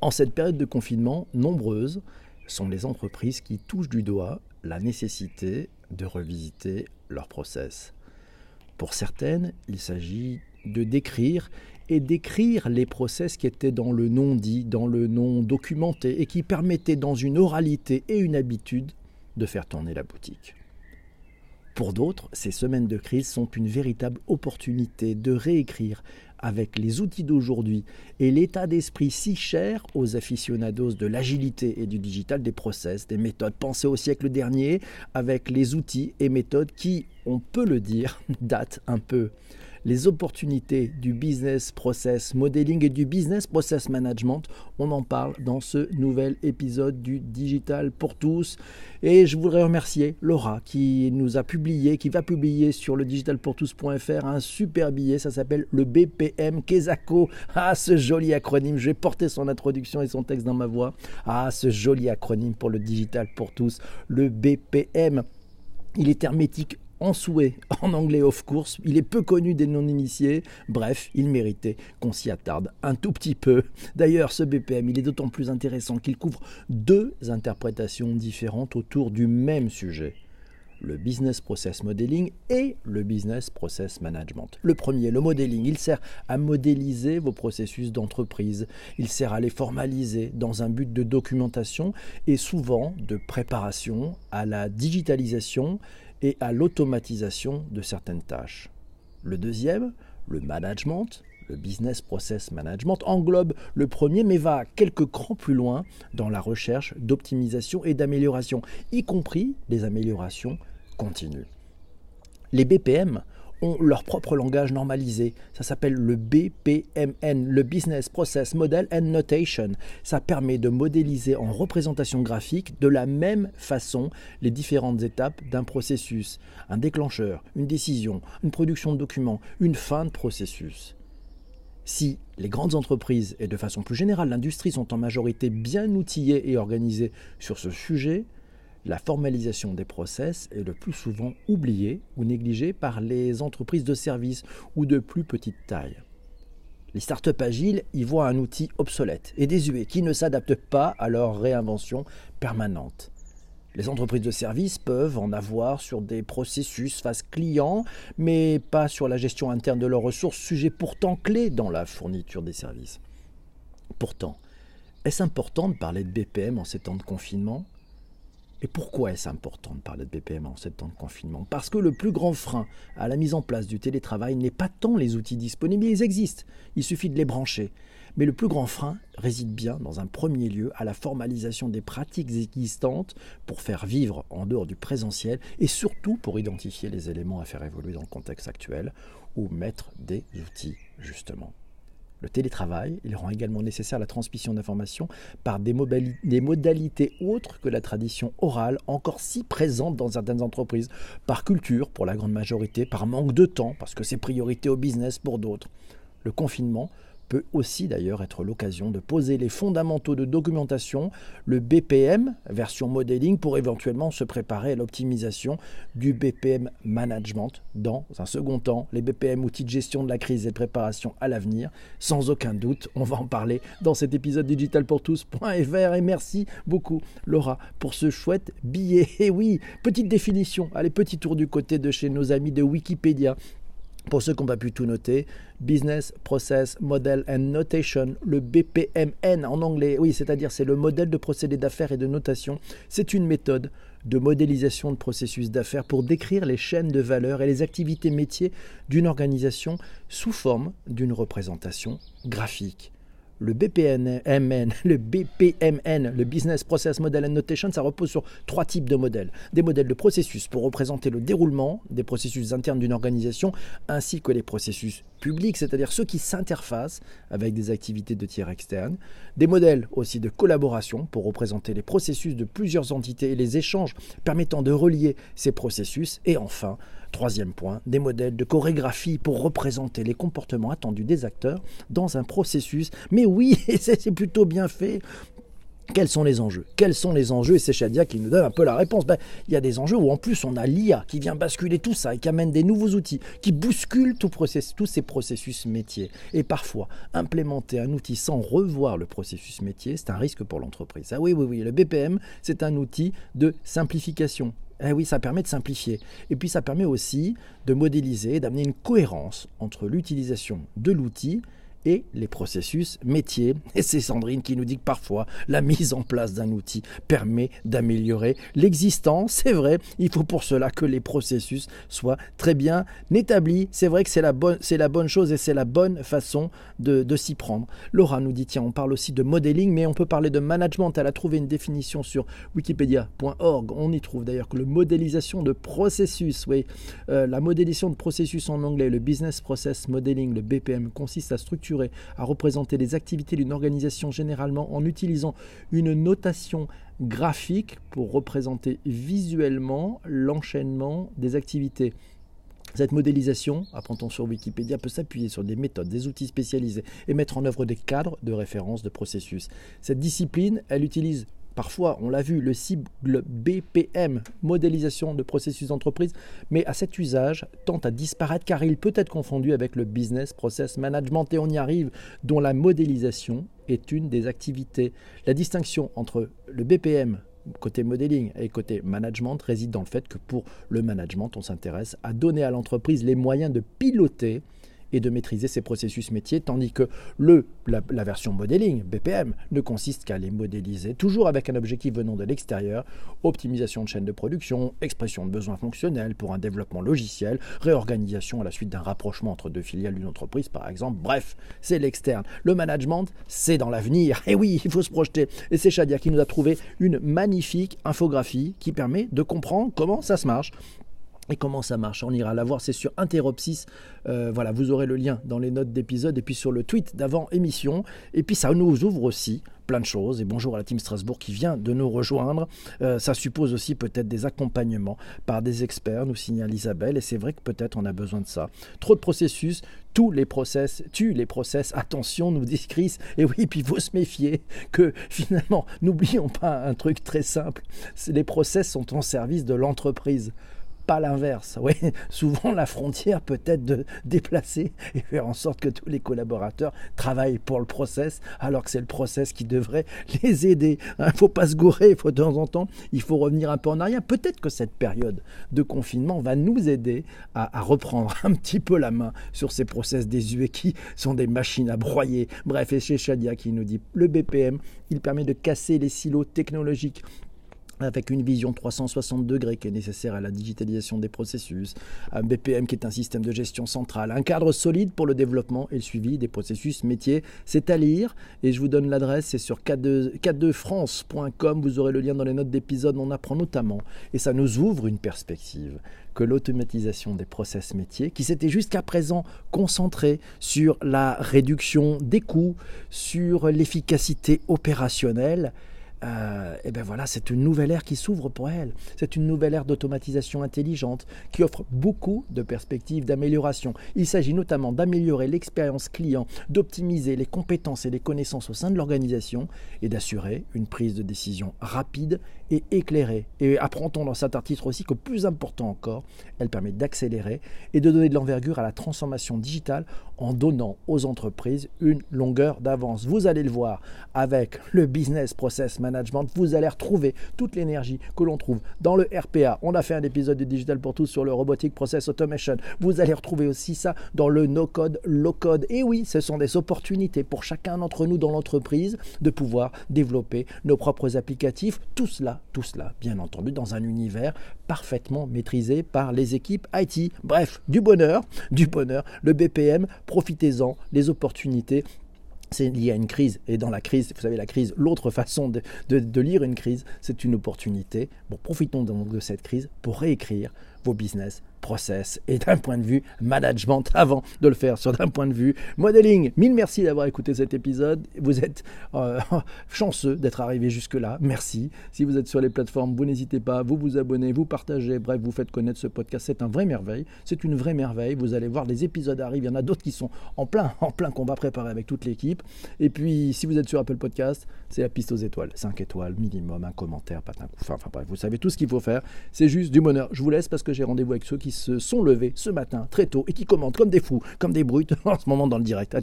En cette période de confinement, nombreuses sont les entreprises qui touchent du doigt la nécessité de revisiter leur process. Pour certaines, il s'agit de décrire et d'écrire les process qui étaient dans le non dit, dans le non documenté et qui permettaient dans une oralité et une habitude de faire tourner la boutique. Pour d'autres, ces semaines de crise sont une véritable opportunité de réécrire avec les outils d'aujourd'hui et l'état d'esprit si cher aux aficionados de l'agilité et du digital des process, des méthodes. Pensées au siècle dernier, avec les outils et méthodes qui, on peut le dire, datent un peu les opportunités du business process modeling et du business process management. On en parle dans ce nouvel épisode du Digital pour tous. Et je voudrais remercier Laura qui nous a publié, qui va publier sur le digitalpourtous.fr un super billet. Ça s'appelle le BPM Kesako. Ah, ce joli acronyme. Je vais porter son introduction et son texte dans ma voix. Ah, ce joli acronyme pour le Digital pour tous. Le BPM. Il est hermétique en souhait, en anglais of course, il est peu connu des non-initiés, bref, il méritait qu'on s'y attarde un tout petit peu. D'ailleurs, ce BPM, il est d'autant plus intéressant qu'il couvre deux interprétations différentes autour du même sujet le business process modeling et le business process management. Le premier, le modeling, il sert à modéliser vos processus d'entreprise, il sert à les formaliser dans un but de documentation et souvent de préparation à la digitalisation et à l'automatisation de certaines tâches. Le deuxième, le management, le business process management, englobe le premier mais va quelques crans plus loin dans la recherche d'optimisation et d'amélioration, y compris les améliorations continues. Les BPM ont leur propre langage normalisé. Ça s'appelle le BPMN, le Business Process Model and Notation. Ça permet de modéliser en représentation graphique de la même façon les différentes étapes d'un processus. Un déclencheur, une décision, une production de documents, une fin de processus. Si les grandes entreprises et de façon plus générale l'industrie sont en majorité bien outillées et organisées sur ce sujet, la formalisation des process est le plus souvent oubliée ou négligée par les entreprises de services ou de plus petite taille. Les startups agiles y voient un outil obsolète et désuet qui ne s'adapte pas à leur réinvention permanente. Les entreprises de services peuvent en avoir sur des processus face client, mais pas sur la gestion interne de leurs ressources, sujet pourtant clé dans la fourniture des services. Pourtant, est-ce important de parler de BPM en ces temps de confinement? Et pourquoi est-ce important de parler de BPM en ces temps de confinement? Parce que le plus grand frein à la mise en place du télétravail n'est pas tant les outils disponibles, ils existent, il suffit de les brancher. Mais le plus grand frein réside bien, dans un premier lieu, à la formalisation des pratiques existantes pour faire vivre en dehors du présentiel et surtout pour identifier les éléments à faire évoluer dans le contexte actuel ou mettre des outils, justement. Le télétravail, il rend également nécessaire la transmission d'informations par des, des, modalités autres que la tradition orale, encore si présente dans certaines entreprises, par culture pour la grande majorité, par manque de temps, parce que c'est priorité au business pour d'autres. Le confinement peut aussi d'ailleurs être l'occasion de poser les fondamentaux de documentation, le BPM, version modeling, pour éventuellement se préparer à l'optimisation du BPM management dans un second temps, les BPM outils de gestion de la crise et de préparation à l'avenir. Sans aucun doute, on va en parler dans cet épisode digitalpourtous.fr et merci beaucoup Laura pour ce chouette billet. Et oui, petite définition, allez, petit tour du côté de chez nos amis de Wikipédia pour ceux qui n'ont pas pu tout noter, Business Process Model and Notation, le BPMN en anglais, oui, c'est-à-dire c'est le modèle de procédé d'affaires et de notation. C'est une méthode de modélisation de processus d'affaires pour décrire les chaînes de valeur et les activités métiers d'une organisation sous forme d'une représentation graphique le BPMN, le BPMN, le Business Process Model and Notation, ça repose sur trois types de modèles. Des modèles de processus pour représenter le déroulement des processus internes d'une organisation, ainsi que les processus publics, c'est-à-dire ceux qui s'interfacent avec des activités de tiers externes. Des modèles aussi de collaboration pour représenter les processus de plusieurs entités et les échanges permettant de relier ces processus. Et enfin, Troisième point, des modèles de chorégraphie pour représenter les comportements attendus des acteurs dans un processus. Mais oui, c'est plutôt bien fait Quels sont les enjeux? Quels sont les enjeux? Et c'est Shadia qui nous donne un peu la réponse. Ben, il y a des enjeux où en plus on a l'IA qui vient basculer tout ça et qui amène des nouveaux outils, qui bousculent tout tous ces processus métiers. Et parfois, implémenter un outil sans revoir le processus métier, c'est un risque pour l'entreprise. Ah oui, oui, oui, le BPM, c'est un outil de simplification. Eh oui, ça permet de simplifier. Et puis ça permet aussi de modéliser, d'amener une cohérence entre l'utilisation de l'outil et les processus métiers. Et c'est Sandrine qui nous dit que parfois la mise en place d'un outil permet d'améliorer l'existant. C'est vrai, il faut pour cela que les processus soient très bien établis. C'est vrai que c'est la, bonne, c'est la bonne chose et c'est la bonne façon de, s'y prendre. Laura nous dit, tiens, on parle aussi de modeling, mais on peut parler de management. Elle a trouvé une définition sur wikipedia.org. On y trouve d'ailleurs que le modélisation de processus, oui, euh, la modélisation de processus en anglais, le business process modeling, le BPM, consiste à structurer à représenter les activités d'une organisation généralement en utilisant une notation graphique pour représenter visuellement l'enchaînement des activités. Cette modélisation, apprend-on sur Wikipédia, peut s'appuyer sur des méthodes, des outils spécialisés et mettre en œuvre des cadres de référence de processus. Cette discipline, elle utilise Parfois, on l'a vu, le cible BPM, modélisation de processus d'entreprise, mais à cet usage tente à disparaître car il peut être confondu avec le business process management et on y arrive, dont la modélisation est une des activités. La distinction entre le BPM côté modeling et côté management réside dans le fait que pour le management, on s'intéresse à donner à l'entreprise les moyens de piloter et de maîtriser ces processus métiers, tandis que le, la, version modeling, BPM, ne consiste qu'à les modéliser, toujours avec un objectif venant de l'extérieur, optimisation de chaîne de production, expression de besoins fonctionnels pour un développement logiciel, réorganisation à la suite d'un rapprochement entre deux filiales d'une entreprise, par exemple. Bref, c'est l'externe. Le management, c'est dans l'avenir. Et oui, il faut se projeter. Et c'est Shadia qui nous a trouvé une magnifique infographie qui permet de comprendre comment ça se marche. Et comment ça marche? On ira la voir, c'est sur Interopsis. Euh, voilà, vous aurez le lien dans les notes d'épisode et puis sur le tweet d'avant émission. Et puis ça nous ouvre aussi plein de choses. Et bonjour à la team Strasbourg qui vient de nous rejoindre. Euh, ça suppose aussi peut-être des accompagnements par des experts, nous signale Isabelle. Et c'est vrai que peut-être on a besoin de ça. Trop de processus, tous les process tuent les process. Attention, nous dit Chris. Et oui, puis faut se méfier que finalement, n'oublions pas un truc très simple. Les process sont en service de l'entreprise pas l'inverse. Oui, souvent la frontière peut être de déplacer et faire en sorte que tous les collaborateurs travaillent pour le process, alors que c'est le process qui devrait les aider. Il ne faut pas se gourer, il faut de temps en temps, il faut revenir un peu en arrière. Peut-être que cette période de confinement va nous aider à, reprendre un petit peu la main sur ces process désuets qui sont des machines à broyer. Bref, et chez Shadia qui nous dit le BPM, il permet de casser les silos technologiques avec une vision 360 degrés qui est nécessaire à la digitalisation des processus, un BPM qui est un système de gestion central, un cadre solide pour le développement et le suivi des processus métiers. C'est à lire et je vous donne l'adresse, c'est sur k2france.com, vous aurez le lien dans les notes d'épisode, on apprend notamment, et ça nous ouvre une perspective, que l'automatisation des process métiers, qui s'était jusqu'à présent concentrée sur la réduction des coûts, sur l'efficacité opérationnelle, euh, eh ben voilà, c'est une nouvelle ère qui s'ouvre pour elle. C'est une nouvelle ère d'automatisation intelligente qui offre beaucoup de perspectives d'amélioration. Il s'agit notamment d'améliorer l'expérience client, d'optimiser les compétences et les connaissances au sein de l'organisation et d'assurer une prise de décision rapide et éclairée. Et apprend-on dans cet article aussi que plus important encore, elle permet d'accélérer et de donner de l'envergure à la transformation digitale en donnant aux entreprises une longueur d'avance. Vous allez le voir avec le business process management, vous allez retrouver toute l'énergie que l'on trouve dans le RPA. On a fait un épisode de Digital pour tous sur le Robotic Process Automation. Vous allez retrouver aussi ça dans le no-code, low-code. Et oui, ce sont des opportunités pour chacun d'entre nous dans l'entreprise de pouvoir développer nos propres applicatifs. Tout cela, tout cela, bien entendu, dans un univers parfaitement maîtrisé par les équipes IT. Bref, du bonheur, du bonheur. Le BPM, profitez-en, les opportunités c'est lié à une crise. Et dans la crise, vous savez, la crise, l'autre façon de, lire une crise, c'est une opportunité. Bon, profitons donc de cette crise pour réécrire vos business process et d'un point de vue management avant de le faire sur d'un point de vue modeling. Mille merci d'avoir écouté cet épisode. Vous êtes euh, chanceux d'être arrivé jusque-là. Merci. Si vous êtes sur les plateformes, vous n'hésitez pas, vous vous abonnez, vous partagez, bref, vous faites connaître ce podcast. C'est un vrai merveille. C'est une vraie merveille. Vous allez voir, les épisodes arrivent. Il y en a d'autres qui sont en plein, en plein qu'on va avec toute l'équipe. Et puis, si vous êtes sur Apple Podcast, c'est la piste aux étoiles. 5 étoiles minimum, un commentaire, pas un coup. Enfin, enfin bref, vous savez tout ce qu'il faut faire. C'est juste du bonheur. Je vous laisse parce que j'ai rendez-vous avec ceux qui se sont levés ce matin très tôt et qui commentent comme des fous, comme des brutes en ce moment dans le direct.